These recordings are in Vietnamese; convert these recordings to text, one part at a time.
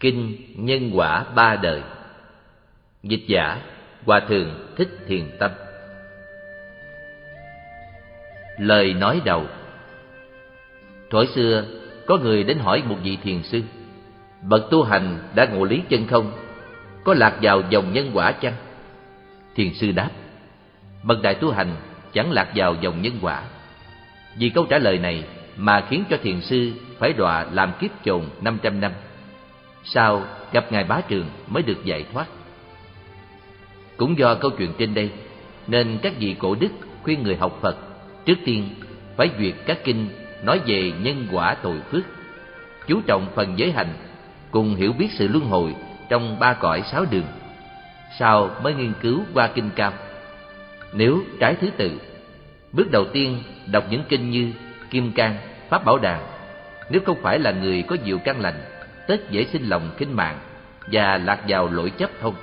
Kinh Nhân Quả Ba Đời. Dịch giả Hòa Thượng Thích Thiền Tâm. Lời nói đầu. Thổi xưa, có người đến hỏi một vị thiền sư, Bậc tu hành đã ngộ lý chân không? Có lạc vào dòng nhân quả chăng? Thiền sư đáp, Bậc đại tu hành chẳng lạc vào dòng nhân quả. Vì câu trả lời này mà khiến cho thiền sư phải đọa làm kiếp chồn 500 năm. Sau gặp Ngài Bá Trường mới được giải thoát? Cũng do câu chuyện trên đây Nên các vị cổ đức khuyên người học Phật Trước tiên phải duyệt các kinh nói về nhân quả tội phước Chú trọng phần giới hành Cùng hiểu biết sự luân hồi trong ba cõi sáu đường. Sau mới nghiên cứu qua kinh cao Nếu trái thứ tự Bước đầu tiên đọc những kinh như Kim Cang, Pháp Bảo Đàn Nếu không phải là người có nhiều căn lành Tất dễ sinh lòng khinh mạng Và lạc vào lỗi chấp thông.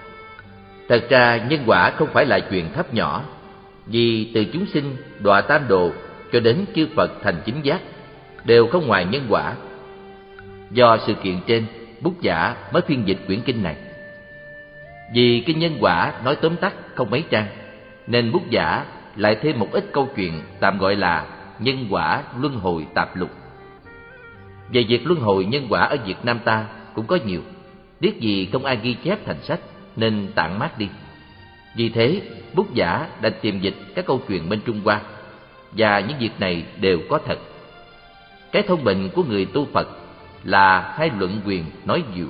Thật ra nhân quả không phải là chuyện thấp nhỏ, Vì từ chúng sinh, đọa tam đồ Cho đến chư Phật thành chính giác Đều không ngoài nhân quả. Do sự kiện trên, Bút giả mới phiên dịch quyển kinh này. Vì kinh nhân quả nói tóm tắt không mấy trang, Nên bút giả lại thêm một ít câu chuyện tạm gọi là nhân quả luân hồi tạp lục. Về việc luân hồi nhân quả ở Việt Nam ta cũng có nhiều, biết gì không ai ghi chép thành sách nên tản mát đi. Vì thế, bút giả đã tìm dịch các câu chuyện bên Trung Hoa và những việc này đều có thật. Cái thông bệnh của người tu Phật là hai luận quyền nói nhiều,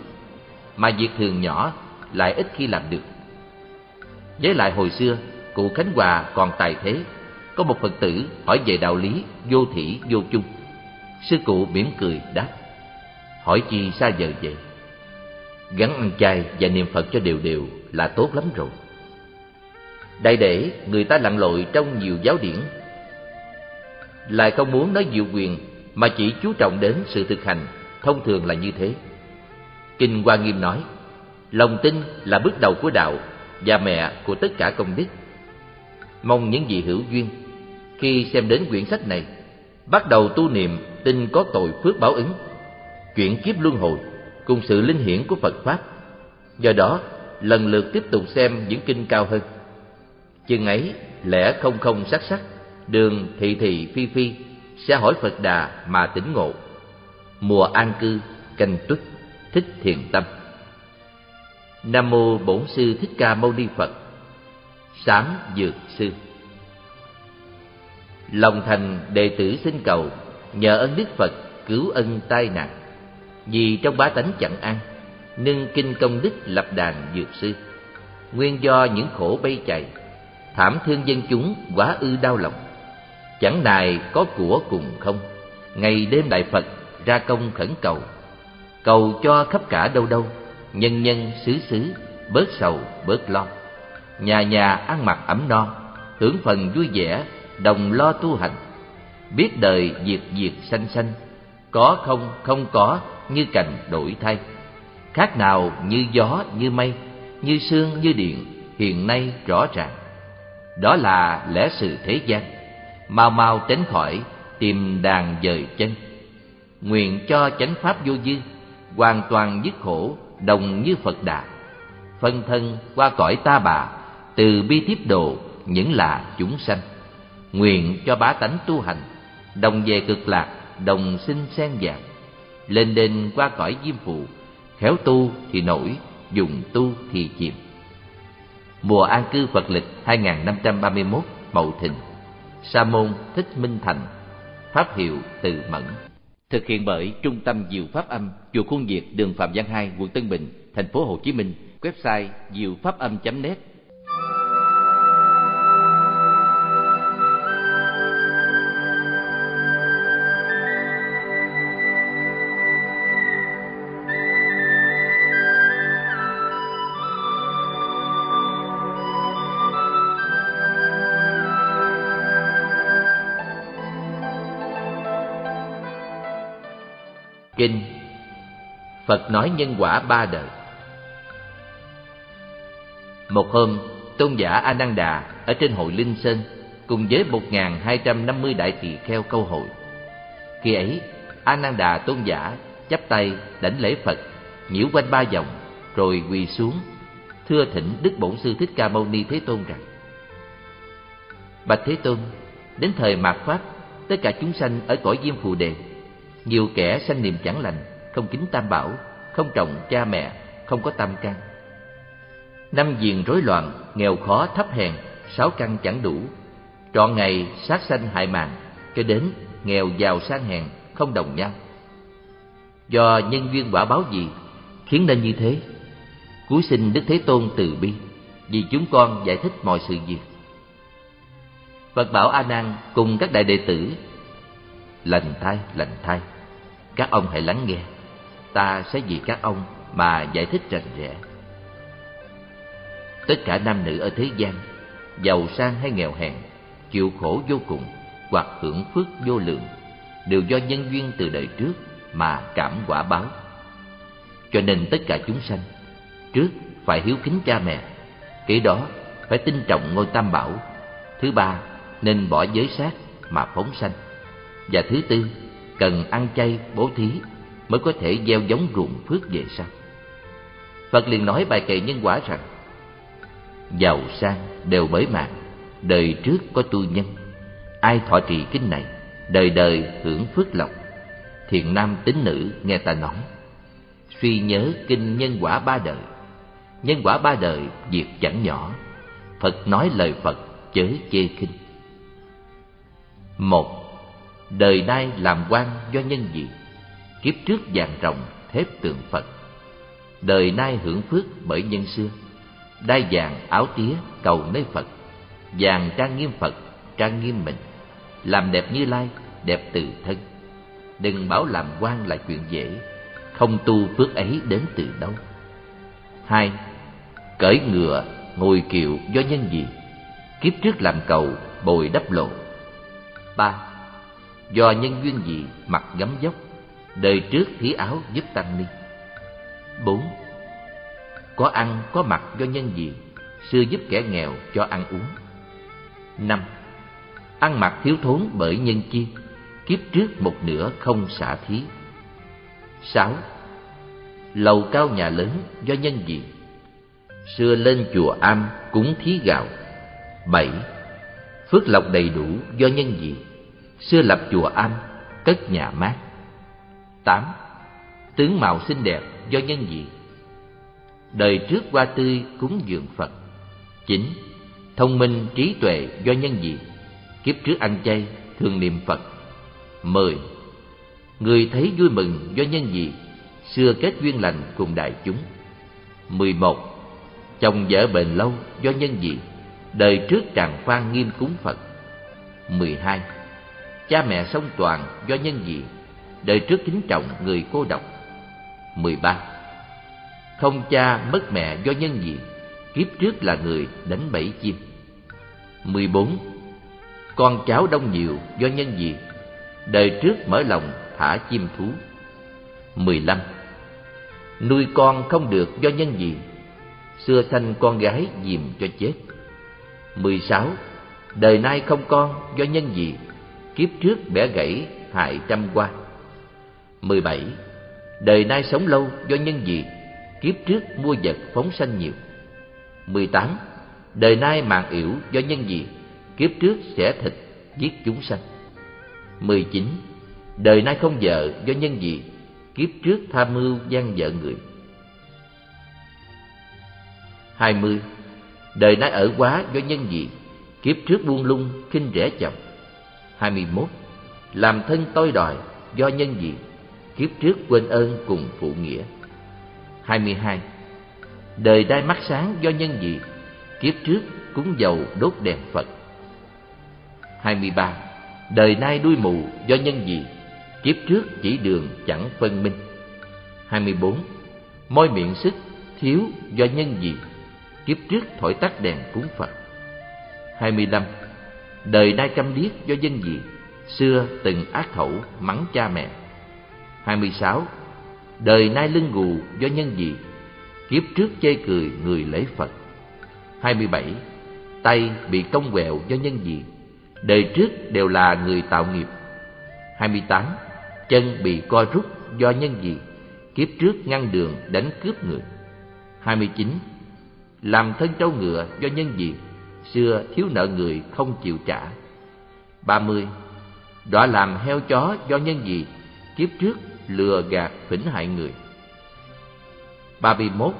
mà việc thường nhỏ lại ít khi làm được. Với lại hồi xưa, cụ Khánh Hòa còn tài thế có một Phật tử hỏi về đạo lý vô thị vô chung. Sư cụ mỉm cười đáp: "Hỏi chi xa giờ vậy? Gắn ăn chay và niệm Phật cho đều đều là tốt lắm rồi." Đại để người ta lặn lội trong nhiều giáo điển lại không muốn nói diệu quyền mà chỉ chú trọng đến sự thực hành, thông thường là như thế. Kinh Hoa Nghiêm nói: Lòng tin là bước đầu của đạo và mẹ của tất cả công đức. Mong những vị hữu duyên khi xem đến quyển sách này, bắt đầu tu niệm tin có tội phước báo ứng, chuyển kiếp luân hồi cùng sự linh hiển của Phật pháp. Do đó, lần lượt tiếp tục xem những kinh cao hơn. Chừng ấy, lẽ không không sắc sắc, đường thị thị phi phi sẽ hỏi Phật Đà mà tỉnh ngộ. Mùa an cư, canh tuất, thích thiền tâm. Nam mô Bổn sư Thích Ca Mâu Ni Phật. Sám Dược sư lòng thành đệ tử xin cầu, nhờ ơn đức phật cứu ân tai nạn. Vì trong bá tánh chẳng ăn nâng kinh công đức lập đàn dược sư. Nguyên do những khổ bay chạy, thảm thương dân chúng quá ư đau lòng. Chẳng nài có của cùng không, ngày đêm đại phật ra công khẩn cầu. Cầu cho khắp cả đâu đâu, nhân nhân xứ xứ bớt sầu bớt lo. Nhà nhà ăn mặc ấm no, hưởng phần vui vẻ đồng lo tu hành. Biết đời diệt diệt sanh sanh, có không không có, như cành đổi thay. Khác nào như gió như mây, như sương như điện, hiện nay rõ ràng. Đó là lẽ sự thế gian. Mau mau tránh khỏi, tìm đàn dời chân. Nguyện cho chánh pháp vô dư, hoàn toàn dứt khổ, đồng như phật đà. Phân thân qua cõi ta bà, từ bi tiếp độ, những là chúng sanh nguyện cho bá tánh tu hành, đồng về cực lạc, đồng sinh sen vàng. Lên đền qua cõi diêm phù, khéo tu thì nổi, dùng tu thì chìm. Mùa an cư phật lịch 2531 mậu thìn, sa môn thích minh thành, pháp hiệu từ mẫn. Thực hiện bởi trung tâm diệu pháp âm, chùa khuôn việt, đường phạm văn hai, quận tân bình, thành phố hồ chí minh. Website diệu pháp âm net Kinh Phật nói nhân quả ba đời Một hôm, tôn giả A Nan Đà ở trên hội Linh Sơn cùng với một hai trăm năm mươi đại tỳ kheo câu hội. Khi ấy, A Nan Đà tôn giả chắp tay đảnh lễ Phật nhiễu quanh ba vòng, rồi quỳ xuống, thưa thỉnh Đức Bổn Sư Thích Ca Mâu Ni Thế Tôn rằng Bạch Thế Tôn, đến thời mạt Pháp, tất cả chúng sanh ở cõi diêm phù đề, nhiều kẻ sanh niềm chẳng lành, không kính tam bảo, không trọng cha mẹ, không có tâm căn. Năm diền rối loạn, nghèo khó thấp hèn, sáu căn chẳng đủ, trọn ngày sát sanh hại mạng, cho đến nghèo giàu sang hèn không đồng nhau. Do nhân duyên quả báo gì khiến nên như thế? Cúi xin Đức Thế Tôn từ bi, vì chúng con giải thích mọi sự việc. Phật bảo A Nan cùng các đại đệ tử lành thai lành thai các ông hãy lắng nghe. Ta sẽ vì các ông mà giải thích rành rẽ. Tất cả nam nữ ở thế gian, giàu sang hay nghèo hèn, chịu khổ vô cùng hoặc hưởng phước vô lượng, đều do nhân duyên từ đời trước mà cảm quả báo. Cho nên tất cả chúng sanh, trước phải hiếu kính cha mẹ, kế đó phải tin trọng ngôi tam bảo. Thứ ba, nên bỏ giới sát mà phóng sanh và thứ tư, cần ăn chay bố thí mới có thể gieo giống ruộng phước về sau. Phật liền nói bài kệ nhân quả rằng, giàu sang đều bởi mạng, đời trước có tu nhân. Ai thọ trì kinh này, đời đời hưởng phước lộc. Thiện nam tín nữ nghe ta nói, suy nhớ kinh nhân quả ba đời. Nhân quả ba đời việc chẳng nhỏ. Phật nói lời phật chớ chê khinh. Một đời nay làm quan do nhân gì kiếp trước vàng rồng thép tượng phật. Đời nay hưởng phước bởi nhân xưa, đai vàng áo tía cầu nơi phật, vàng trang nghiêm phật, trang nghiêm mình, làm đẹp như lai, đẹp từ thân. Đừng bảo làm quan là chuyện dễ, không tu phước ấy đến từ đâu. Hai, cởi ngựa ngồi kiệu do nhân gì kiếp trước làm cầu bồi đắp lộ. Ba do nhân duyên gì mặc gấm dốc, đời trước thí áo giúp tăng ni. Bốn, có ăn có mặc do nhân gì, xưa giúp kẻ nghèo cho ăn uống. Năm, ăn mặc thiếu thốn bởi nhân chi, kiếp trước một nửa không xả thí. Sáu, lầu cao nhà lớn do nhân gì, xưa lên chùa am cúng thí gạo. Bảy, phước lộc đầy đủ do nhân gì xưa lập chùa am, cất nhà mát. Tám, tướng mạo xinh đẹp do nhân gì đời trước qua tươi cúng dường phật. Chín, thông minh trí tuệ do nhân gì kiếp trước ăn chay thường niệm phật. Mười, người thấy vui mừng do nhân gì xưa kết duyên lành cùng đại chúng. Mười một, chồng vợ bền lâu do nhân gì đời trước tràng phan nghiêm cúng phật. Mười hai cha mẹ song toàn do nhân gì? Đời trước kính trọng người cô độc. mười ba. Không cha mất mẹ do nhân gì? Kiếp trước là người đánh bẫy chim. mười bốn. Con cháu đông nhiều do nhân gì? Đời trước mở lòng thả chim thú. mười lăm. Nuôi con không được do nhân gì? Xưa sanh con gái dìm cho chết. mười sáu. Đời nay không con do nhân gì? Kiếp trước bẻ gãy hại trăm qua. Mười bảy, đời nay sống lâu do nhân gì kiếp trước mua vật phóng sanh nhiều. Mười tám, đời nay mạng yểu do nhân gì kiếp trước sẽ thịt giết chúng sanh. Mười chín, đời nay không vợ do nhân gì kiếp trước tham mưu gian vợ người. Hai mươi, đời nay ở quá do nhân gì kiếp trước buông lung khinh rẻ chồng. 21. Làm thân tôi đòi do nhân gì kiếp trước quên ơn cùng phụ nghĩa hai mươi hai. Đời đai mắt sáng do nhân gì kiếp trước cúng dầu đốt đèn Phật hai mươi ba. Đời nay đuôi mù do nhân gì kiếp trước chỉ đường chẳng phân minh hai mươi bốn. Môi miệng sức thiếu do nhân gì kiếp trước thổi tắt đèn cúng Phật hai mươi lăm đời nay câm điếc do dân gì? Xưa từng ác khẩu mắng cha mẹ. Hai mươi sáu. Đời nay lưng gù do nhân gì? Kiếp trước chê cười người lễ phật. Hai mươi bảy. Tay bị cong quẹo do nhân gì? Đời trước đều là người tạo nghiệp. Hai mươi tám. Chân bị co rút do nhân gì? Kiếp trước ngăn đường đánh cướp người. 29. Làm thân trâu ngựa do nhân gì? Xưa thiếu nợ người không chịu trả. 30. Đọa làm heo chó do nhân gì? Kiếp trước lừa gạt phỉnh hại người. 31.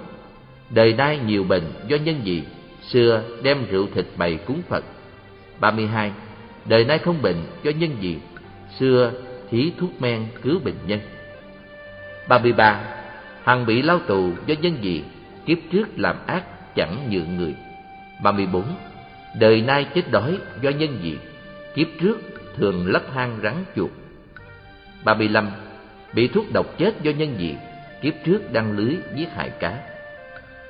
Đời nay nhiều bệnh do nhân gì? Xưa đem rượu thịt bày cúng Phật. 32. Đời nay không bệnh do nhân gì? Xưa thí thuốc men cứu bệnh nhân. 33. Hằng bị lao tù do nhân gì? Kiếp trước làm ác chẳng nhượng người. 34. Đời nay chết đói do nhân gì? Kiếp trước thường lấp hang rắn chuột. 35. Bị thuốc độc chết do nhân gì? Kiếp trước đăng lưới giết hại cá.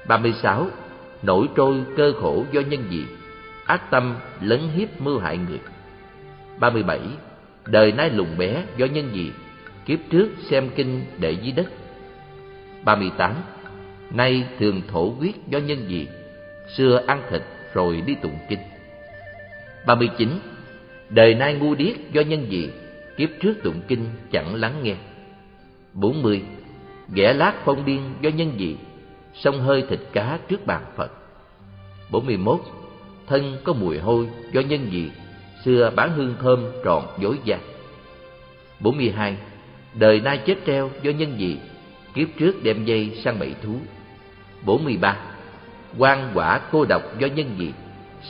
36. Nổi trôi cơ khổ do nhân gì? Ác tâm lấn hiếp mưu hại người. 37. Đời nay lùng bé do nhân gì? Kiếp trước xem kinh để dưới đất. 38. Nay thường thổ huyết do nhân gì? Xưa ăn thịt rồi đi tụng kinh. 39. Đời nay ngu điếc do nhân gì? Kiếp trước tụng kinh chẳng lắng nghe. 40. Ghẻ lát phong điên do nhân gì? Sông hơi thịt cá trước bàn Phật. 41. Thân có mùi hôi do nhân gì? Xưa bán hương thơm tròn dối gian. 42. Đời nay chết treo do nhân gì? Kiếp trước đem dây sang bẫy thú. 43 quan quả cô độc do nhân gì?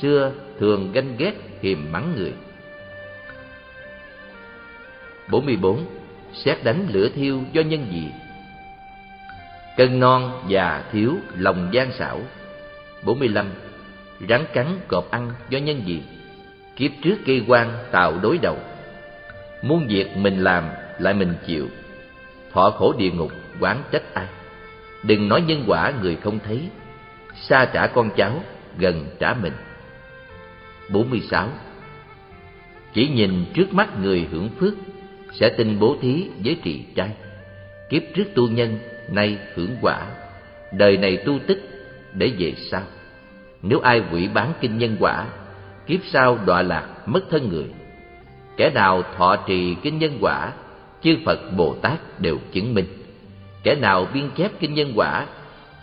Xưa thường ganh ghét hiềm mắng người. 44. Xét đánh lửa thiêu do nhân gì? Cân non già thiếu lòng gian xảo. 45. Rắn cắn cọp ăn do nhân gì? Kiếp trước cây quan tạo đối đầu. muôn việc mình làm lại mình chịu. Thọ khổ địa ngục quán trách ai? Đừng nói nhân quả người không thấy, xa trả con cháu, gần trả mình. 46. Chỉ nhìn trước mắt người hưởng phước, sẽ tin bố thí với trì trai. Kiếp trước tu nhân, nay hưởng quả, đời này tu tích để về sau. Nếu ai quỷ bán kinh nhân quả, kiếp sau đọa lạc mất thân người. Kẻ nào thọ trì kinh nhân quả, chư Phật Bồ Tát đều chứng minh. Kẻ nào biên chép kinh nhân quả,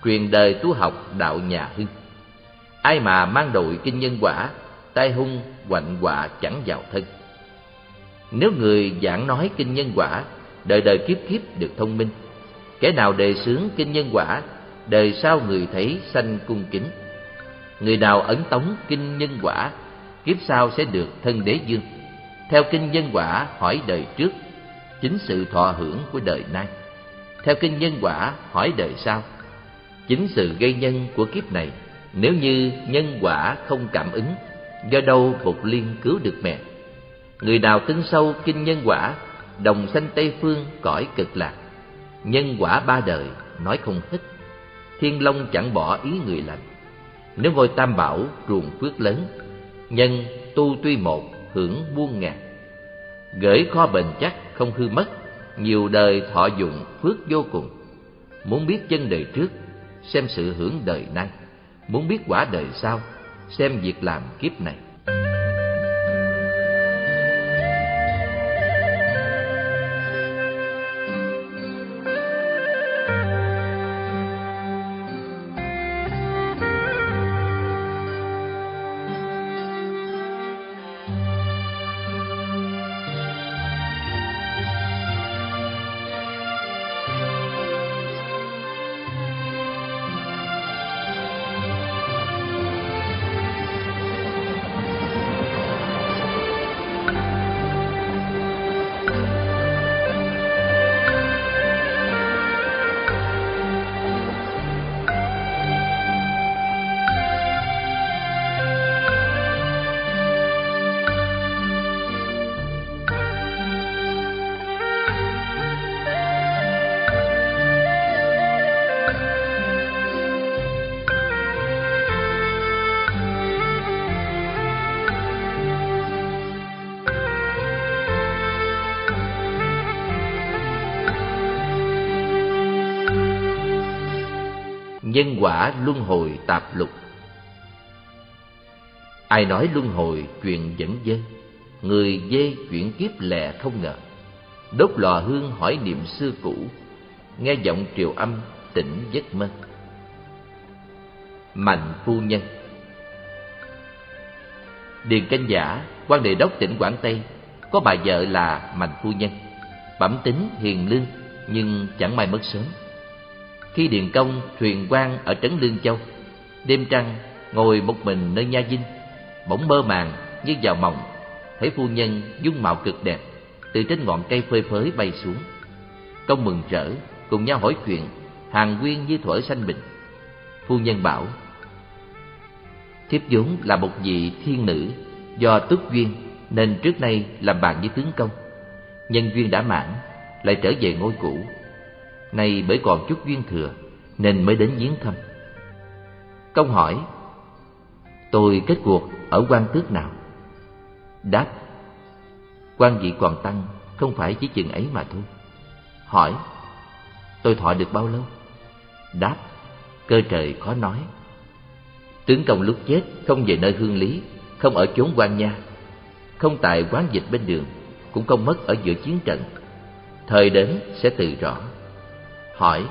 truyền đời tu học đạo nhà hưng. Ai mà mang đội kinh nhân quả, tai hung hoạnh quả chẳng vào thân. Nếu người giảng nói kinh nhân quả, đời đời kiếp kiếp được thông minh. Kẻ nào đề xướng kinh nhân quả, đời sau người thấy sanh cung kính. Người nào ấn tống kinh nhân quả, kiếp sau sẽ được thân đế dương. Theo kinh nhân quả hỏi đời trước, chính sự thọ hưởng của đời nay. Theo kinh nhân quả hỏi đời sau, chính sự gây nhân của kiếp này. Nếu như nhân quả không cảm ứng, do đâu Phục Liên cứu được mẹ? Người nào tin sâu kinh nhân quả, đồng sanh Tây Phương cõi cực lạc. Nhân quả ba đời, nói không hết. Thiên Long chẳng bỏ ý người lành. Nếu ngôi tam bảo ruồng phước lớn, nhân tu tuy một, hưởng muôn ngàn. Gửi kho bền chắc không hư mất, nhiều đời thọ dụng phước vô cùng. Muốn biết chân đời trước, xem sự hưởng đời nay. Muốn biết quả đời sau, xem việc làm kiếp này. Nhân quả luân hồi tạp lục. Ai nói luân hồi chuyện dẫn dơ người dê chuyện kiếp lè không ngờ. Đốt lò hương hỏi niệm xưa cũ, nghe giọng triều âm tỉnh giấc mơ. Mạnh phu nhân. Điền canh giả, quan đề đốc tỉnh quảng tây, có bà vợ là mạnh phu nhân. Bẩm tính hiền lương, nhưng chẳng may mất sớm khi điền công thuyền quan ở trấn lương châu. Đêm trăng, ngồi một mình nơi nha dinh, bỗng mơ màng như vào mộng, thấy phu nhân dung mạo cực đẹp, từ trên ngọn cây phơi phới bay xuống. Công mừng rỡ, cùng nhau hỏi chuyện, hàng nguyên như thuở sanh bình phu nhân bảo, thiếp vốn là một vị thiên nữ, do túc duyên, nên trước nay làm bạn với tướng công. Nhân duyên đã mãn, lại trở về ngôi cũ nay bởi còn chút duyên thừa, nên mới đến viếng thăm. Công hỏi, tôi kết cuộc ở quan tước nào? Đáp, quan vị còn tăng không phải chỉ chừng ấy mà thôi. Hỏi, tôi thọ được bao lâu? Đáp, cơ trời khó nói. Tướng công lúc chết không về nơi hương lý, không ở chốn quan nha, không tại quán dịch bên đường, cũng không mất ở giữa chiến trận. Thời đến sẽ tự rõ hỏi,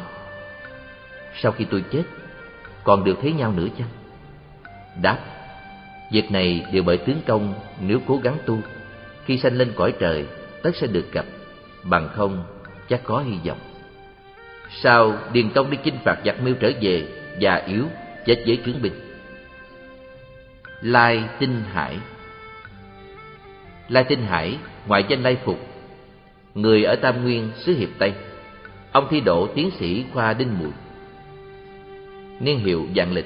sau khi tôi chết, còn được thấy nhau nữa chăng? Đáp, việc này đều bởi tướng công nếu cố gắng tu, khi sanh lên cõi trời, tất sẽ được gặp. Bằng không, chắc có hy vọng. Sau, điền công đi chinh phạt giặc miêu trở về già yếu, chết với trướng binh. Lai tinh hải lai tinh hải, ngoại danh lai phục, người ở tam nguyên, xứ hiệp tây ông thi đỗ tiến sĩ khoa đinh mùi. Niên hiệu dạng lịch.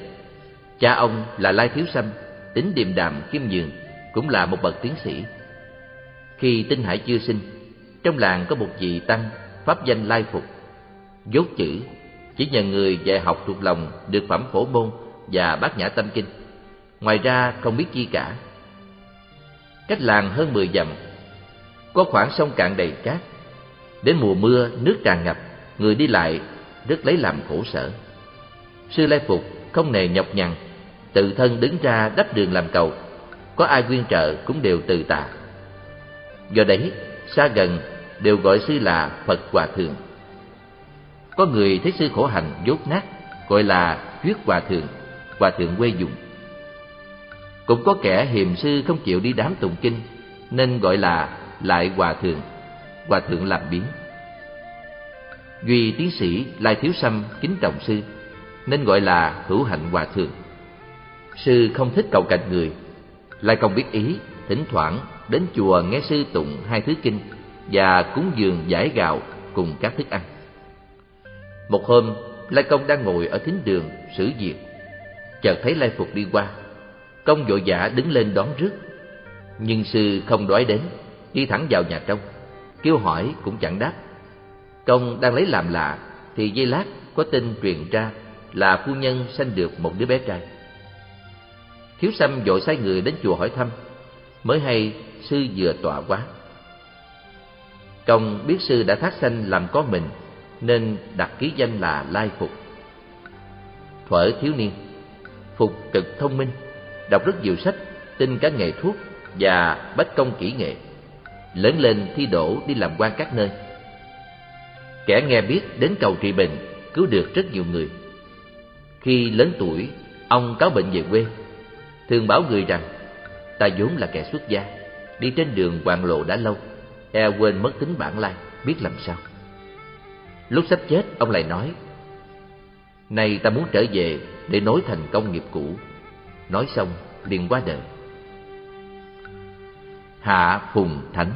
Cha ông là lai thiếu sâm, tính điềm đạm khiêm nhường, cũng là một bậc tiến sĩ. Khi tinh hải chưa sinh, trong làng có một vị tăng pháp danh lai phục. Dốt chữ, chỉ nhờ người dạy học thuộc lòng được phẩm phổ môn và bát nhã tâm kinh. Ngoài ra không biết chi cả. Cách làng hơn mười dặm, có khoảng sông cạn đầy cát. Đến mùa mưa, nước tràn ngập người đi lại, rất lấy làm khổ sở. Sư lai phục không nề nhọc nhằn, tự thân đứng ra đắp đường làm cầu. Có ai quyên trợ cũng đều từ tạ do đấy, xa gần đều gọi sư là phật hòa thượng. Có người thấy sư khổ hạnh dốt nát, gọi là thuyết hòa thượng hòa thượng quê dùng. Cũng có kẻ hiềm sư không chịu đi đám tụng kinh, nên gọi là lại hòa thượng hòa thượng làm biến duy tiến sĩ lai thiếu sâm kính trọng sư, nên gọi là hữu hạnh hòa thượng. Sư không thích cầu cạnh người lai công biết ý, thỉnh thoảng đến chùa nghe sư tụng hai thứ kinh và cúng dường giải gạo cùng các thức ăn. Một hôm, lai công đang ngồi ở thính đường xử việc, chợt thấy lai phục đi qua. Công vội vã đứng lên đón rước, nhưng sư không đói đến, đi thẳng vào nhà trong, kêu hỏi cũng chẳng đáp công đang lấy làm lạ, thì giây lát có tin truyền ra là phu nhân sanh được một đứa bé trai. Thiếu sâm vội sai người đến chùa hỏi thăm, mới hay sư vừa tọa quá. Công biết sư đã thác sanh làm con mình, nên đặt ký danh là lai phục. Thuở thiếu niên, phục cực thông minh, đọc rất nhiều sách, tin cả nghề thuốc và bách công kỹ nghệ, lớn lên thi đổ đi làm quan các nơi kẻ nghe biết đến cầu trị bệnh, cứu được rất nhiều người. Khi lớn tuổi, ông cáo bệnh về quê, thường bảo người rằng, ta vốn là kẻ xuất gia, đi trên đường hoàng lộ đã lâu e quên mất tính bản lai, biết làm sao. Lúc sắp chết, ông lại nói, nay ta muốn trở về để nối thành công nghiệp cũ. Nói xong, liền qua đời. Hạ phùng thánh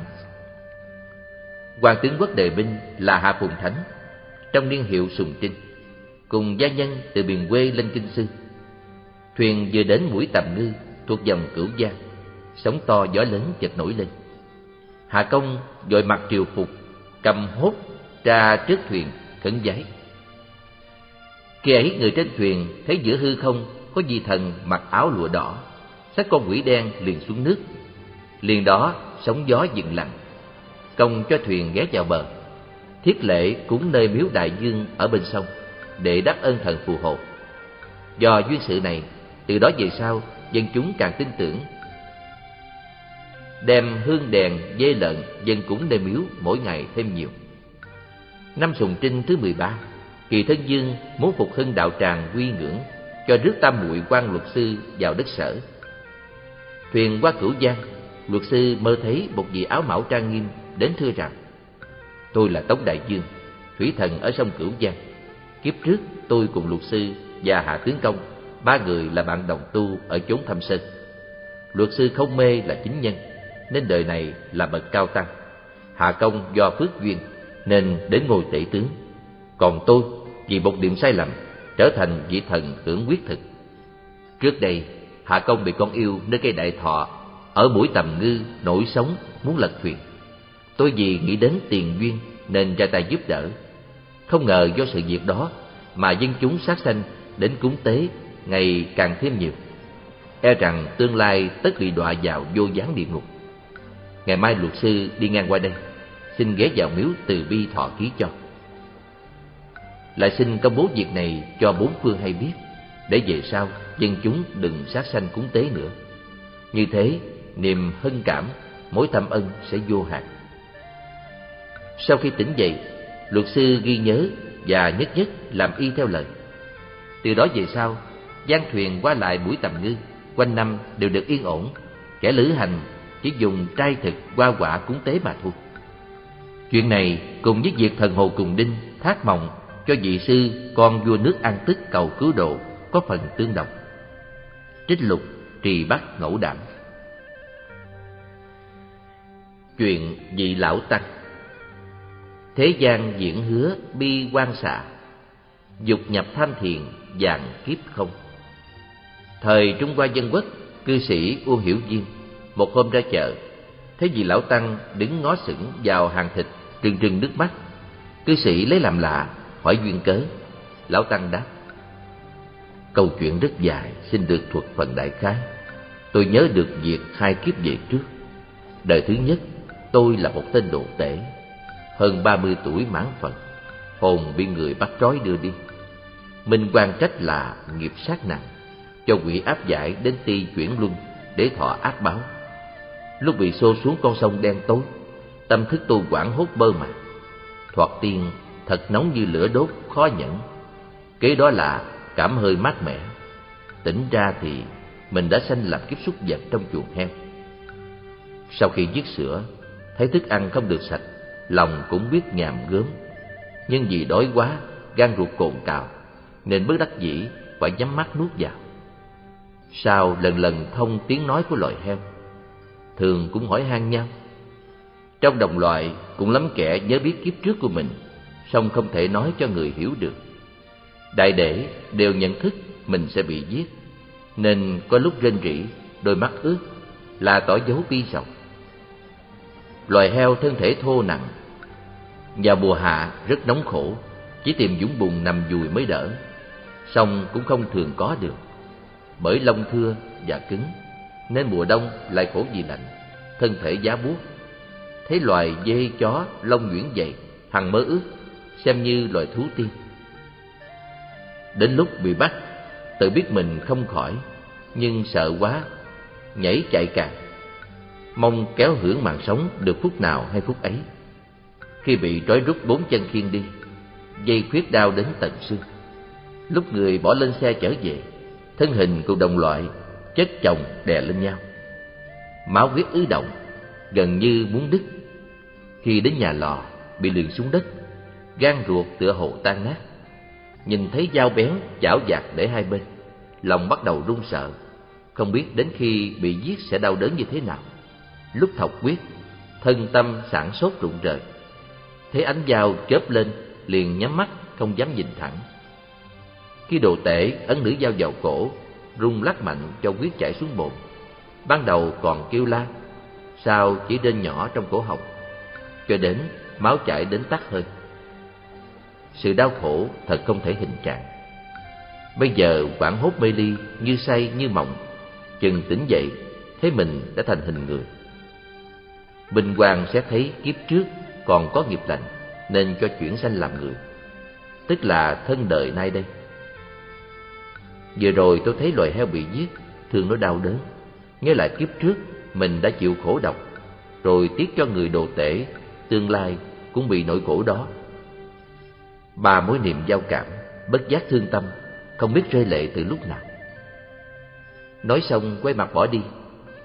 hoàng tướng quốc đề binh là hạ phùng thánh, trong niên hiệu sùng trinh cùng gia nhân từ miền quê lên kinh sư. Thuyền vừa đến mũi tầm ngư thuộc dòng cửu giang sóng to gió lớn chợt nổi lên. Hạ công vội mặc triều phục, cầm hốt ra trước thuyền khẩn giấy khi ấy người trên thuyền thấy giữa hư không có di thần mặc áo lụa đỏ xách con quỷ đen liền xuống nước. Liền đó sóng gió dừng lặng công cho thuyền ghé vào bờ. Thiết lễ cúng nơi miếu đại dương ở bên sông, để đáp ơn thần phù hộ. Do duyên sự này, từ đó về sau, dân chúng càng tin tưởng. Đem hương đèn dê lợn, dân cúng nơi miếu mỗi ngày thêm nhiều. Năm Sùng Trinh thứ 13 Kỳ Thân Dương muốn phục hưng đạo tràng quy ngưỡng, Cho rước tam muội quan luật sư vào đất sở. Thuyền qua cửu giang, Luật sư mơ thấy một vị áo mão trang nghiêm Đến thưa rằng, Tôi là Tống Đại Dương, Thủy thần ở sông Cửu Giang. Kiếp trước tôi cùng luật sư và Hạ Tướng Công, Ba người là bạn đồng tu ở chốn thâm sơn. Luật sư không mê là chính nhân, Nên đời này là bậc cao tăng. Hạ Công do phước duyên, Nên đến ngôi tể tướng. Còn tôi vì một điểm sai lầm, Trở thành vị thần hưởng quyết thực. Trước đây, Hạ Công bị con yêu nơi cây đại thọ, Ở mũi tầm ngư nổi sống muốn lật thuyền. Tôi vì nghĩ đến tiền duyên Nên ra tay giúp đỡ. Không ngờ do sự việc đó Mà dân chúng sát sanh đến cúng tế Ngày càng thêm nhiều. E rằng tương lai tất bị đọa vào vô gián địa ngục. Ngày mai luật sư đi ngang qua đây, Xin ghé vào miếu từ bi thọ ký cho. Lại xin công bố việc này cho bốn phương hay biết, Để về sau dân chúng đừng sát sanh cúng tế nữa. Như thế, niềm hân cảm, Mối thâm ân sẽ vô hạn. Sau khi tỉnh dậy, Luật sư ghi nhớ và nhất nhất làm y theo lời. Từ đó về sau, gian thuyền qua lại buổi tầm ngư, Quanh năm đều được yên ổn. Kẻ lữ hành chỉ dùng trai thực qua quả cúng tế mà thôi. Chuyện này cùng với việc thần hồ cùng đinh thác mộng cho vị sư con vua nước an tức cầu cứu độ có phần tương đồng. Trích lục trì bắt ngẫu đảm. Chuyện vị lão tăng Thế gian diễn hứa bi quan xạ, Dục nhập tham thiền dạng kiếp không. Thời Trung Hoa Dân Quốc, Cư sĩ Uông Hiểu Diên, Một hôm ra chợ, Thấy vị lão tăng đứng ngó sững vào hàng thịt Trừng trừng nước mắt, Cư sĩ lấy làm lạ, Hỏi duyên cớ. Lão tăng đáp, Câu chuyện rất dài, Xin được thuật phần đại khái. Tôi nhớ được việc hai kiếp về trước. Đời thứ nhất, Tôi là một tên đồ tể. Hơn ba mươi tuổi mãn phận Hồn bị người bắt trói đưa đi. Minh quan trách là nghiệp sát nặng, Cho quỷ áp giải đến ti chuyển luân Để thọ ác báo. Lúc bị xô xuống con sông đen tối, Tâm thức tôi quảng hốt bơ mà. Thoạt tiên, thật nóng như lửa đốt, khó nhẫn. Kế đó là cảm hơi mát mẻ. Tỉnh ra thì mình đã sanh làm kiếp xúc vật trong chuồng heo. Sau khi giết sữa, Thấy thức ăn không được sạch Lòng cũng biết nhàm gớm. Nhưng vì đói quá gan ruột cồn cào Nên bất đắc dĩ phải nhắm mắt nuốt vào. Sao lần lần thông tiếng nói của loài heo Thường cũng hỏi han nhau. Trong đồng loại cũng lắm kẻ nhớ biết kiếp trước của mình song không thể nói cho người hiểu được. Đại để đều nhận thức mình sẽ bị giết Nên có lúc rên rỉ, đôi mắt ướt Là tỏ dấu bi sầu Loài heo thân thể thô nặng. Vào mùa hạ rất nóng khổ, Chỉ tìm dũng bùn nằm dùi mới đỡ. Song cũng không thường có được. Bởi lông thưa và cứng, Nên mùa đông lại khổ vì lạnh, Thân thể giá buốt. Thấy loài dê chó lông nhuyễn dày, Hằng mơ ước, Xem như loài thú tiên. Đến lúc bị bắt, Tự biết mình không khỏi, Nhưng sợ quá, Nhảy chạy càng. Mong kéo hưởng mạng sống được phút nào hay phút ấy. Khi bị trói rút bốn chân khiên đi, Dây khuyết đau đến tận xương. Lúc người bỏ lên xe trở về, Thân hình cùng đồng loại Chất chồng đè lên nhau. Máu huyết ứ động, Gần như muốn đứt. Khi đến nhà lò, Bị lường xuống đất, Gan ruột tựa hồ tan nát. Nhìn thấy dao bén chảo dạt để hai bên, Lòng bắt đầu run sợ. Không biết đến khi bị giết sẽ đau đớn như thế nào. Lúc thọc quyết, Thân tâm sản sốt rụng rời Thấy ánh dao chớp lên, Liền nhắm mắt, không dám nhìn thẳng. Khi đồ tể ấn nữ dao vào cổ, Rung lắc mạnh cho quyết chảy xuống bồn. Ban đầu còn kêu la Sau chỉ rên nhỏ trong cổ họng? Cho đến máu chảy đến tắt hơi sự đau khổ thật không thể hình trạng. Bây giờ quảng hốt mê ly Như say như mộng, Chừng tỉnh dậy Thấy mình đã thành hình người. Bình Hoàng sẽ thấy kiếp trước Còn có nghiệp lành Nên cho chuyển sanh làm người Tức là thân đời nay đây Vừa rồi tôi thấy loài heo bị giết Thường nó đau đớn Nhớ lại kiếp trước Mình đã chịu khổ độc Rồi tiếc cho người đồ tể Tương lai cũng bị nỗi khổ đó Ba mối niệm giao cảm, bất giác thương tâm, không biết rơi lệ từ lúc nào. Nói xong quay mặt bỏ đi.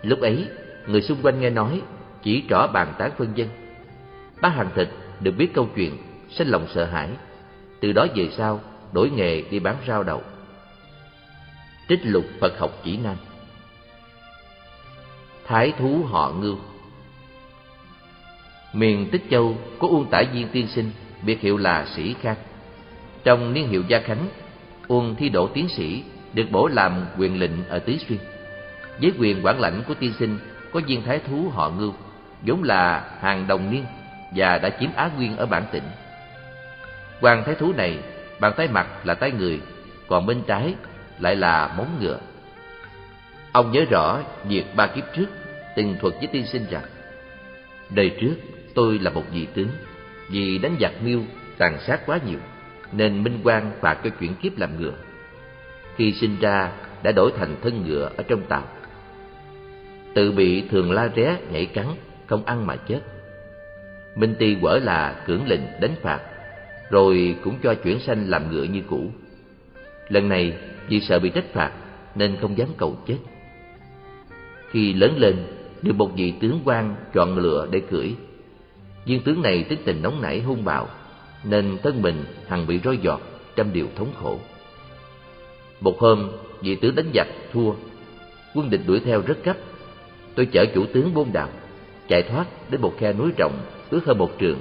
Lúc ấy, người xung quanh nghe nói, chỉ trỏ bàn tán phân dân. Bác hàng thịt được biết câu chuyện, sinh lòng sợ hãi. Từ đó về sau, đổi nghề đi bán rau đậu. Trích lục Phật học chỉ nam Thái thú họ ngưu Miền Tích Châu có Uông Tả Viên tiên sinh, biệt hiệu là Sĩ Khang. Trong niên hiệu Gia Khánh, Uông thi đỗ tiến sĩ, được bổ làm quyền lệnh ở Tứ Xuyên. Với quyền quản lãnh của tiên sinh có viên thái thú họ Ngưu, vốn là hàng đồng niên và đã chiếm Á Nguyên ở bản tỉnh. quan thái thú này, bàn tay mặt là tay người, còn bên trái lại là móng ngựa. Ông nhớ rõ việc ba kiếp trước từng thuật với tiên sinh rằng đời trước tôi là một vị tướng vì đánh giặc miêu tàn sát quá nhiều nên minh quan phạt cho chuyển kiếp làm ngựa khi sinh ra đã đổi thành thân ngựa ở trong tàu tự bị thường la ré nhảy cắn không ăn mà chết. Minh ti quở là cưỡng lệnh đánh phạt, rồi cũng cho chuyển sanh làm ngựa như cũ. Lần này vì sợ bị trách phạt nên không dám cầu chết. Khi lớn lên, được một vị tướng quan chọn lựa để cưỡi. Viên tướng này tính tình nóng nảy, hung bạo, nên thân mình hằng bị roi giọt, trăm điều thống khổ. Một hôm, vị tướng đánh giặc thua. Quân địch đuổi theo rất gấp. Tôi chở chủ tướng buôn đào chạy thoát đến một khe núi rộng ước hơn một trường.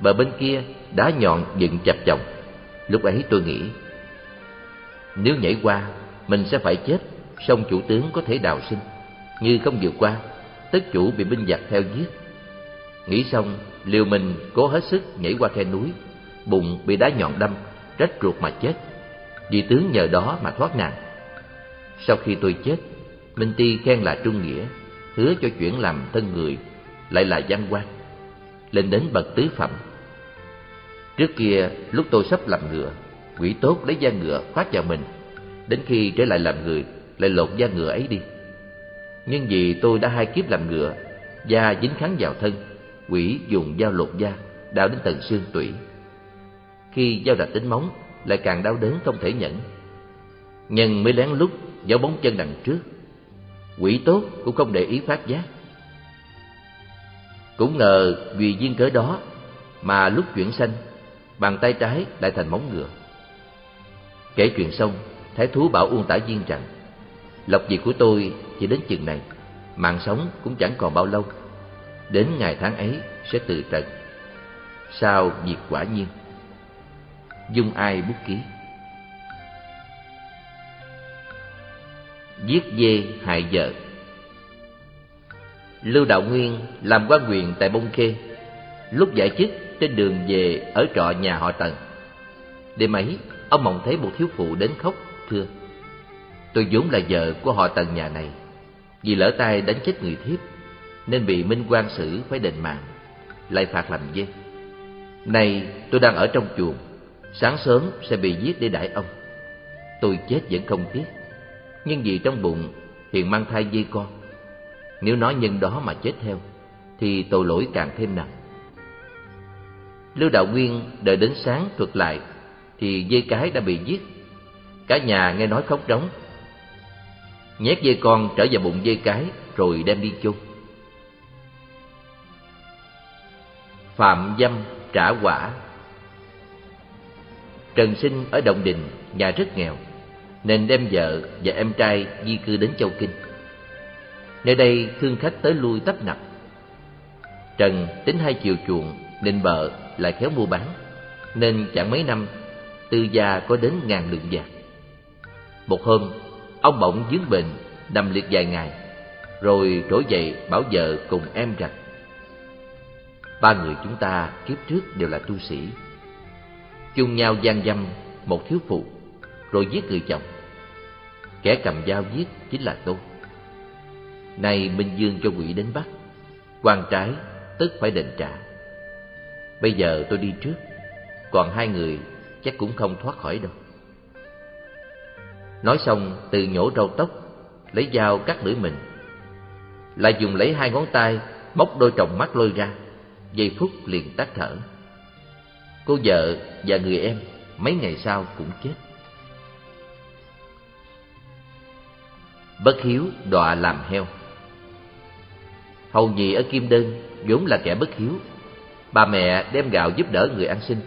Bờ bên kia đá nhọn dựng chập chồng. Lúc ấy tôi nghĩ, nếu nhảy qua, mình sẽ phải chết, song chủ tướng có thể đào sinh. Như không vượt qua, tất chủ bị binh giặc theo giết. Nghĩ xong, liều mình cố hết sức nhảy qua khe núi, bụng bị đá nhọn đâm, rách ruột mà chết. Vì tướng nhờ đó mà thoát nạn. Sau khi tôi chết, minh ti khen là trung nghĩa hứa cho chuyển làm thân người, lại là văn quan lên đến bậc tứ phẩm. Trước kia, lúc tôi sắp làm ngựa, quỷ tốt lấy da ngựa khoác vào mình. Đến khi trở lại làm người, lại lột da ngựa ấy đi. Nhưng vì tôi đã hai kiếp làm ngựa, da dính kháng vào thân, quỷ dùng dao lột da, đau đến tận xương tủy. Khi dao đạch đến móng, lại càng đau đớn không thể nhẫn. Nhân mới lén lút giấu bóng chân đằng trước quỷ tốt cũng không để ý phát giác. Cũng ngờ vì duyên cớ đó mà lúc chuyển sanh, bàn tay trái lại thành móng ngựa. Kể chuyện xong, thái thú bảo uông tả viên rằng, lộc việc của tôi chỉ đến chừng này, mạng sống cũng chẳng còn bao lâu. Đến ngày tháng ấy sẽ từ trần. Sao việc quả nhiên? Dung ai bút ký? Giết dê hại vợ. Lưu đạo nguyên làm quan quyền tại bông khê, lúc giải chức trên đường về ở trọ nhà họ tần. Đêm ấy, ông mộng thấy một thiếu phụ đến khóc, thưa, tôi vốn là vợ của họ tần nhà này, vì lỡ tay đánh chết người thiếp, nên bị minh quan xử phải đền mạng, lại phạt làm dê. Nay tôi đang ở trong chuồng, sáng sớm sẽ bị giết để đãi ông. Tôi chết vẫn không tiếc nhưng vì trong bụng hiện mang thai dây con. Nếu nói nhân đó mà chết theo, thì tội lỗi càng thêm nặng. Lưu đạo nguyên đợi đến sáng thuật lại, thì dây cái đã bị giết. Cả nhà nghe nói khóc trống. Nhét dây con trở vào bụng dây cái, rồi đem đi chôn. Phạm dâm trả quả. Trần sinh ở động đình nhà rất nghèo nên đem vợ và em trai di cư đến châu kinh. Nơi đây thương khách tới lui tấp nập. Trần tính hai chiều chuộng nên vợ lại khéo mua bán, nên chẳng mấy năm, tư gia có đến ngàn lượng vàng. Một hôm, ông bỗng dướng bệnh, nằm liệt vài ngày, rồi trỗi dậy bảo vợ cùng em rằng, ba người chúng ta kiếp trước đều là tu sĩ. Chung nhau gian dâm, một thiếu phụ rồi giết người chồng. Kẻ cầm dao giết chính là tôi. Nay minh dương cho quỷ đến bắt, quan trái tức phải đền trả. Bây giờ tôi đi trước, còn hai người chắc cũng không thoát khỏi đâu. Nói xong, từ nhổ râu tóc, lấy dao cắt lưỡi mình, lại dùng lấy hai ngón tay móc đôi tròng mắt lôi ra, giây phút liền tắt thở. Cô vợ và người em mấy ngày sau cũng chết. Bất hiếu đọa làm heo Hầu nhị ở Kim Đơn vốn là kẻ bất hiếu. Bà mẹ đem gạo giúp đỡ người ăn xin.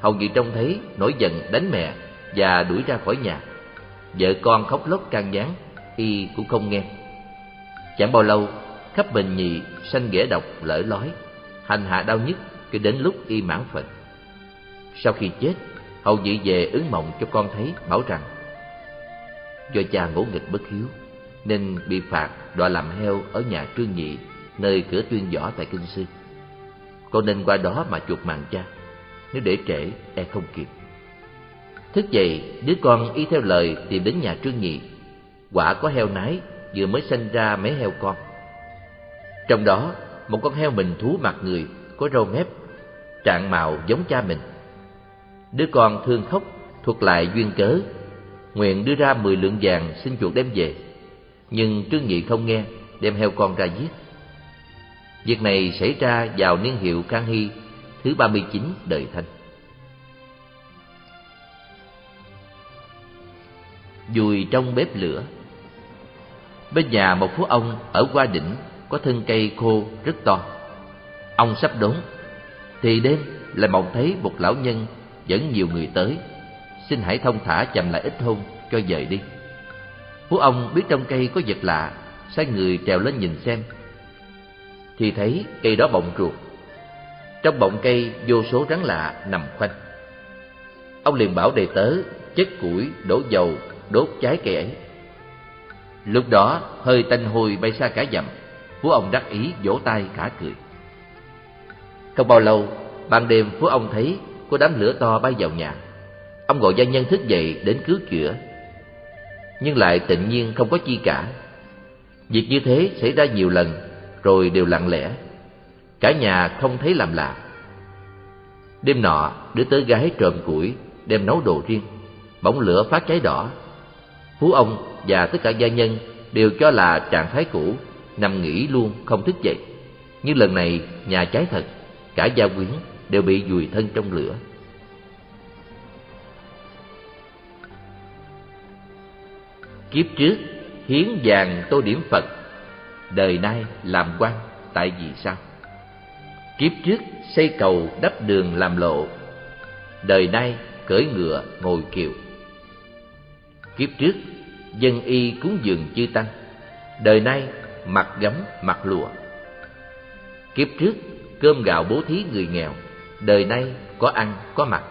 Hầu nhị trông thấy nổi giận đánh mẹ và đuổi ra khỏi nhà. Vợ con khóc lóc can gián, y cũng không nghe. Chẳng bao lâu, khắp bình nhị sanh ghẻ độc lỡ lói, hành hạ đau nhức cho đến lúc y mãn phận. Sau khi chết, hầu nhị về ứng mộng cho con thấy bảo rằng do cha ngỗ nghịch bất hiếu nên bị phạt đọa làm heo ở nhà trương nhị, nơi cửa tuyên võ tại kinh sư. Con nên qua đó mà chuộc mạng cha, nếu để trễ e không kịp. Thức dậy, đứa con y theo lời tìm đến nhà trương nhị. Quả có heo nái, vừa mới sinh ra mấy heo con. Trong đó, một con heo mình thú mặt người, có râu mép trạng mạo giống cha mình. Đứa con thương khóc, thuật lại duyên cớ, nguyện đưa ra mười lượng vàng xin chuộc đem về nhưng trương nhị không nghe đem heo con ra giết Việc này xảy ra vào niên hiệu Khang Hy thứ 39 đời Thanh. Dùi trong bếp lửa Bên nhà một phú ông ở qua đỉnh có thân cây khô rất to. Ông sắp đốn, thì đêm lại mộng thấy một lão nhân dẫn nhiều người tới. Xin hãy thông thả chậm lại ít hôn cho dời đi. Phú ông biết trong cây có vật lạ, sai người trèo lên nhìn xem thì thấy cây đó bọng ruột. Trong bọng cây vô số rắn lạ nằm khoanh. Ông liền bảo đầy tớ chất củi, đổ dầu, đốt cháy cây ấy. Lúc đó hơi tanh hôi bay xa cả dặm, phú ông đắc ý vỗ tay cả cười. Không bao lâu, ban đêm phú ông thấy có đám lửa to bay vào nhà. Ông gọi gia nhân thức dậy đến cứu chữa, nhưng lại tự nhiên không có chi cả. Việc như thế xảy ra nhiều lần rồi đều lặng lẽ. Cả nhà không thấy làm lạ. Đêm nọ, đứa tớ gái trộm củi, đem nấu đồ riêng. Bỗng lửa phát cháy đỏ. Phú ông và tất cả gia nhân đều cho là trạng thái cũ, nằm nghỉ luôn không thức dậy. Nhưng lần này nhà cháy thật, cả gia quyến đều bị vùi thân trong lửa. Kiếp trước, hiến vàng tô điểm Phật đời nay làm quan tại vì sao? Kiếp trước xây cầu đắp đường làm lộ, đời nay cưỡi ngựa ngồi kiệu. Kiếp trước dân y cúng dường chư tăng, đời nay mặc gấm mặc lụa. Kiếp trước cơm gạo bố thí người nghèo, đời nay có ăn có mặc.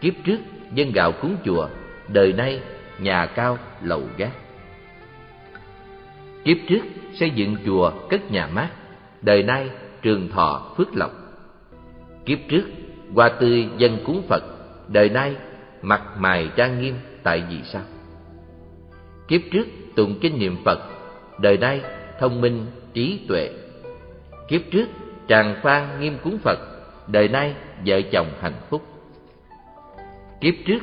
Kiếp trước dân gạo cúng chùa, đời nay nhà cao lầu gác. Kiếp trước xây dựng chùa cất nhà mát, đời nay trường thọ phước lộc. Kiếp trước hoa tươi dân cúng Phật, đời nay mặt mày trang nghiêm tại vì sao? Kiếp trước tụng kinh niệm Phật, đời nay thông minh trí tuệ. Kiếp trước tràng phan nghiêm cúng Phật, đời nay vợ chồng hạnh phúc. Kiếp trước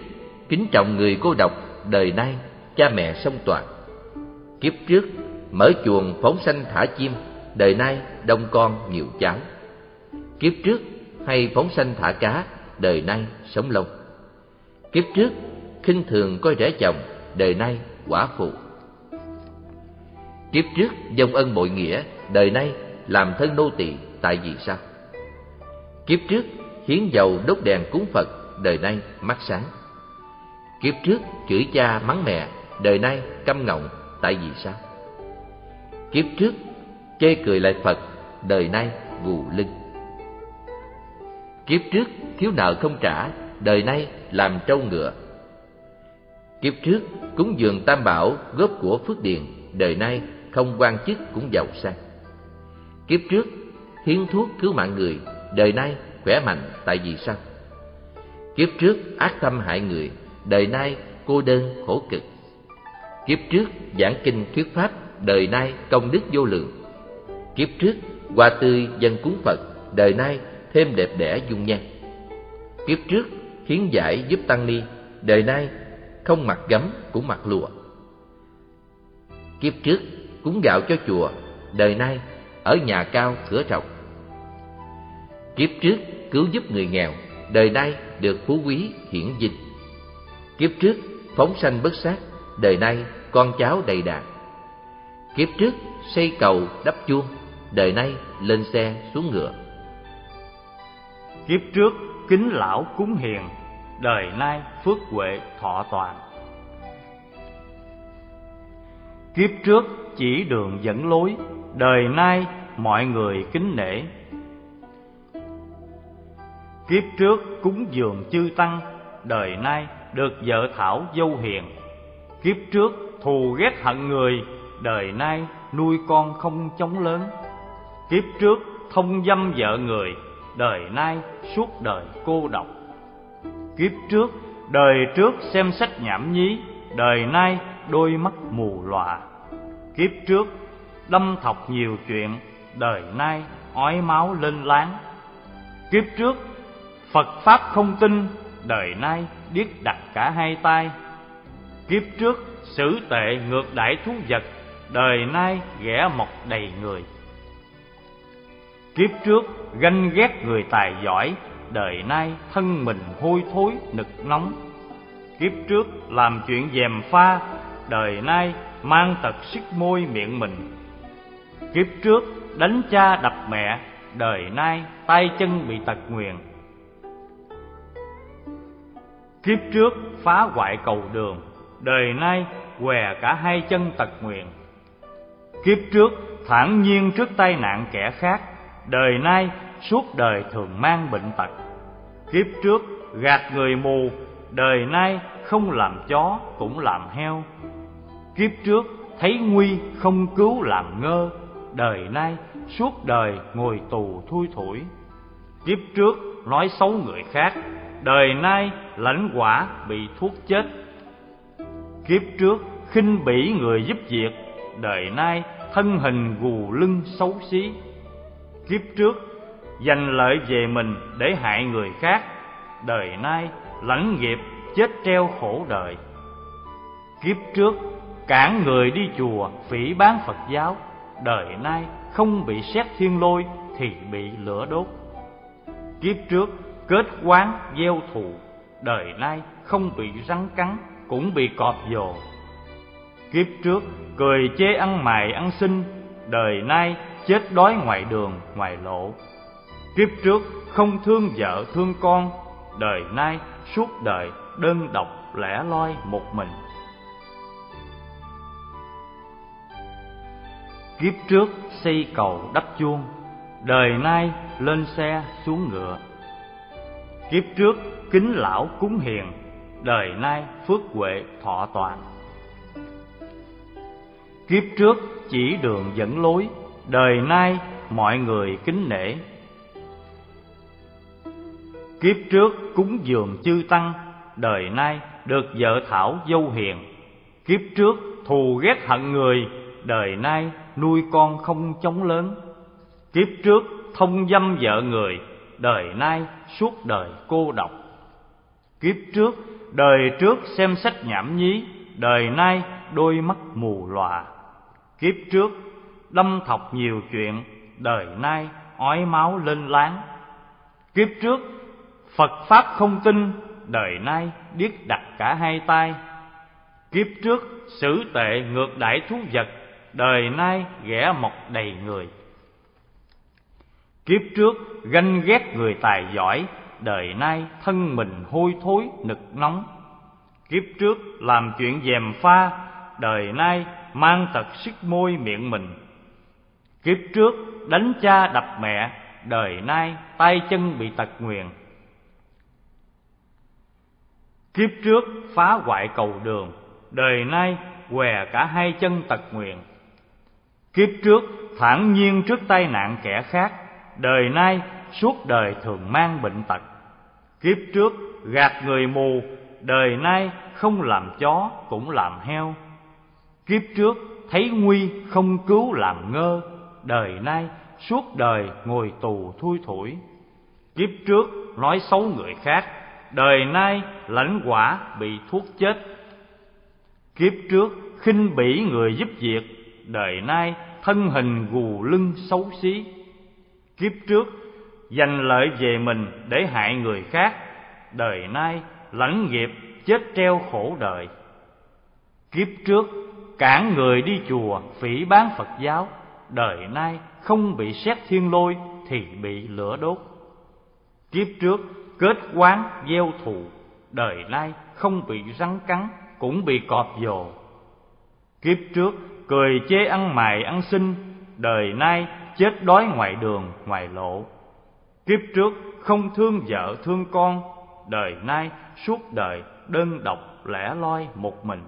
kính trọng người cô độc, đời nay, cha mẹ song toàn. Kiếp trước, Mở chuồng phóng sanh thả chim, Đời nay đông con nhiều cháu Kiếp trước, hay phóng sanh thả cá, Đời nay sống lâu. Kiếp trước, khinh thường coi rẻ chồng, Đời nay quả phụ. Kiếp trước, dông ân bội nghĩa, Đời nay làm thân nô tỳ, Tại vì sao? Kiếp trước, hiến dầu đốt đèn cúng Phật, Đời nay mắt sáng. Kiếp trước chửi cha mắng mẹ Đời nay căm ngọng Tại vì sao Kiếp trước chê cười lại Phật, đời nay gù lưng. Kiếp trước thiếu nợ không trả, đời nay làm trâu ngựa. Kiếp trước cúng dường tam bảo góp của phước điền, đời nay không quan chức cũng giàu sang. Kiếp trước hiến thuốc cứu mạng người, đời nay khỏe mạnh tại vì sao? Kiếp trước ác tâm hại người, đời nay cô đơn khổ cực. Kiếp trước giảng kinh thuyết pháp, đời nay công đức vô lượng. Kiếp trước hoa tươi dân cúng Phật, đời nay thêm đẹp đẽ dung nhan. Kiếp trước hiến giải giúp tăng ni, đời nay không mặc gấm cũng mặc lụa. Kiếp trước cúng gạo cho chùa, đời nay ở nhà cao cửa rộng. Kiếp trước cứu giúp người nghèo, đời nay được phú quý hiển vinh. Kiếp trước phóng sanh bất sát, đời nay con cháu đầy đạt; Kiếp trước xây cầu đắp chuông, đời nay lên xe xuống ngựa. Kiếp trước kính lão cúng hiền, đời nay phước huệ thọ toàn. Kiếp trước chỉ đường dẫn lối, đời nay mọi người kính nể. Kiếp trước cúng dường chư tăng, đời nay được vợ thảo dâu hiền. Kiếp trước thù ghét hận người, đời nay nuôi con không chống lớn. Kiếp trước thông dâm vợ người, đời nay suốt đời cô độc. Kiếp trước, đời trước xem sách nhảm nhí, đời nay đôi mắt mù lòa. Kiếp trước đâm thọc nhiều chuyện, đời nay ói máu lên láng. Kiếp trước Phật pháp không tin, đời nay điếc đặt cả hai tay. Kiếp trước xử tệ ngược đãi thú vật, đời nay ghẻ mọc đầy người. Kiếp trước ganh ghét người tài giỏi, đời nay thân mình hôi thối nực nóng. Kiếp trước làm chuyện dèm pha, đời nay mang tật sức môi miệng mình. Kiếp trước đánh cha đập mẹ, đời nay tay chân bị tật nguyền. Kiếp trước phá hoại cầu đường, đời nay què cả hai chân tật nguyện; Kiếp trước thản nhiên trước tai nạn kẻ khác, đời nay suốt đời thường mang bệnh tật. Kiếp trước gạt người mù, đời nay không làm chó cũng làm heo. Kiếp trước thấy nguy không cứu làm ngơ, đời nay suốt đời ngồi tù thui thủi. Kiếp trước nói xấu người khác, đời nay lãnh quả bị thuốc chết. Kiếp trước khinh bỉ người giúp việc, đời nay thân hình gù lưng xấu xí. Kiếp trước giành lợi về mình để hại người khác, đời nay lãnh nghiệp chết treo khổ đời. Kiếp trước cản người đi chùa phỉ bán Phật giáo, đời nay không bị xét thiên lôi thì bị lửa đốt. Kiếp trước kết quán gieo thù, đời nay không bị rắn cắn cũng bị cọp dồ. Kiếp trước cười chê ăn mày ăn xin, đời nay chết đói ngoài đường ngoài lộ. Kiếp trước không thương vợ thương con, đời nay suốt đời đơn độc lẻ loi một mình. Kiếp trước xây cầu đắp chuông, đời nay lên xe xuống ngựa. Kiếp trước kính lão cúng hiền, đời nay phước huệ thọ toàn. Kiếp trước chỉ đường dẫn lối, đời nay mọi người kính nể. Kiếp trước cúng dường chư tăng, đời nay được vợ thảo dâu hiền. Kiếp trước thù ghét hận người, đời nay nuôi con không chống lớn. Kiếp trước thông dâm vợ người, đời nay suốt đời cô độc. Kiếp trước, đời trước xem sách nhảm nhí, đời nay đôi mắt mù lòa. Kiếp trước, đâm thọc nhiều chuyện, đời nay ói máu lên láng. Kiếp trước, Phật Pháp không tin, đời nay điếc đặt cả hai tay. Kiếp trước, xử tệ ngược đãi thú vật, đời nay ghẻ mọc đầy người. Kiếp trước ganh ghét người tài giỏi, đời nay thân mình hôi thối nực nóng. Kiếp trước làm chuyện dèm pha, đời nay mang tật sức môi miệng mình. Kiếp trước đánh cha đập mẹ, đời nay tay chân bị tật nguyền. Kiếp trước phá hoại cầu đường, đời nay què cả hai chân tật nguyền. Kiếp trước thản nhiên trước tai nạn kẻ khác, đời nay suốt đời thường mang bệnh tật. Kiếp trước gạt người mù, đời nay không làm chó cũng làm heo. Kiếp trước thấy nguy không cứu làm ngơ, đời nay suốt đời ngồi tù thui thủi. Kiếp trước nói xấu người khác, đời nay lãnh quả bị thuốc chết. Kiếp trước khinh bỉ người giúp việc, đời nay thân hình gù lưng xấu xí. Kiếp trước, Giành lợi về mình để hại người khác, Đời nay lãnh nghiệp chết treo khổ đời. Kiếp trước, cản người đi chùa phỉ bán Phật giáo, Đời nay không bị xét thiên lôi thì bị lửa đốt. Kiếp trước, kết quán, gieo thù, Đời nay không bị rắn cắn, cũng bị cọp dồ. Kiếp trước, cười chê ăn mày ăn xin, Đời nay chết đói ngoài đường, ngoài lộ Kiếp trước không thương vợ thương con, Đời nay suốt đời đơn độc lẻ loi một mình.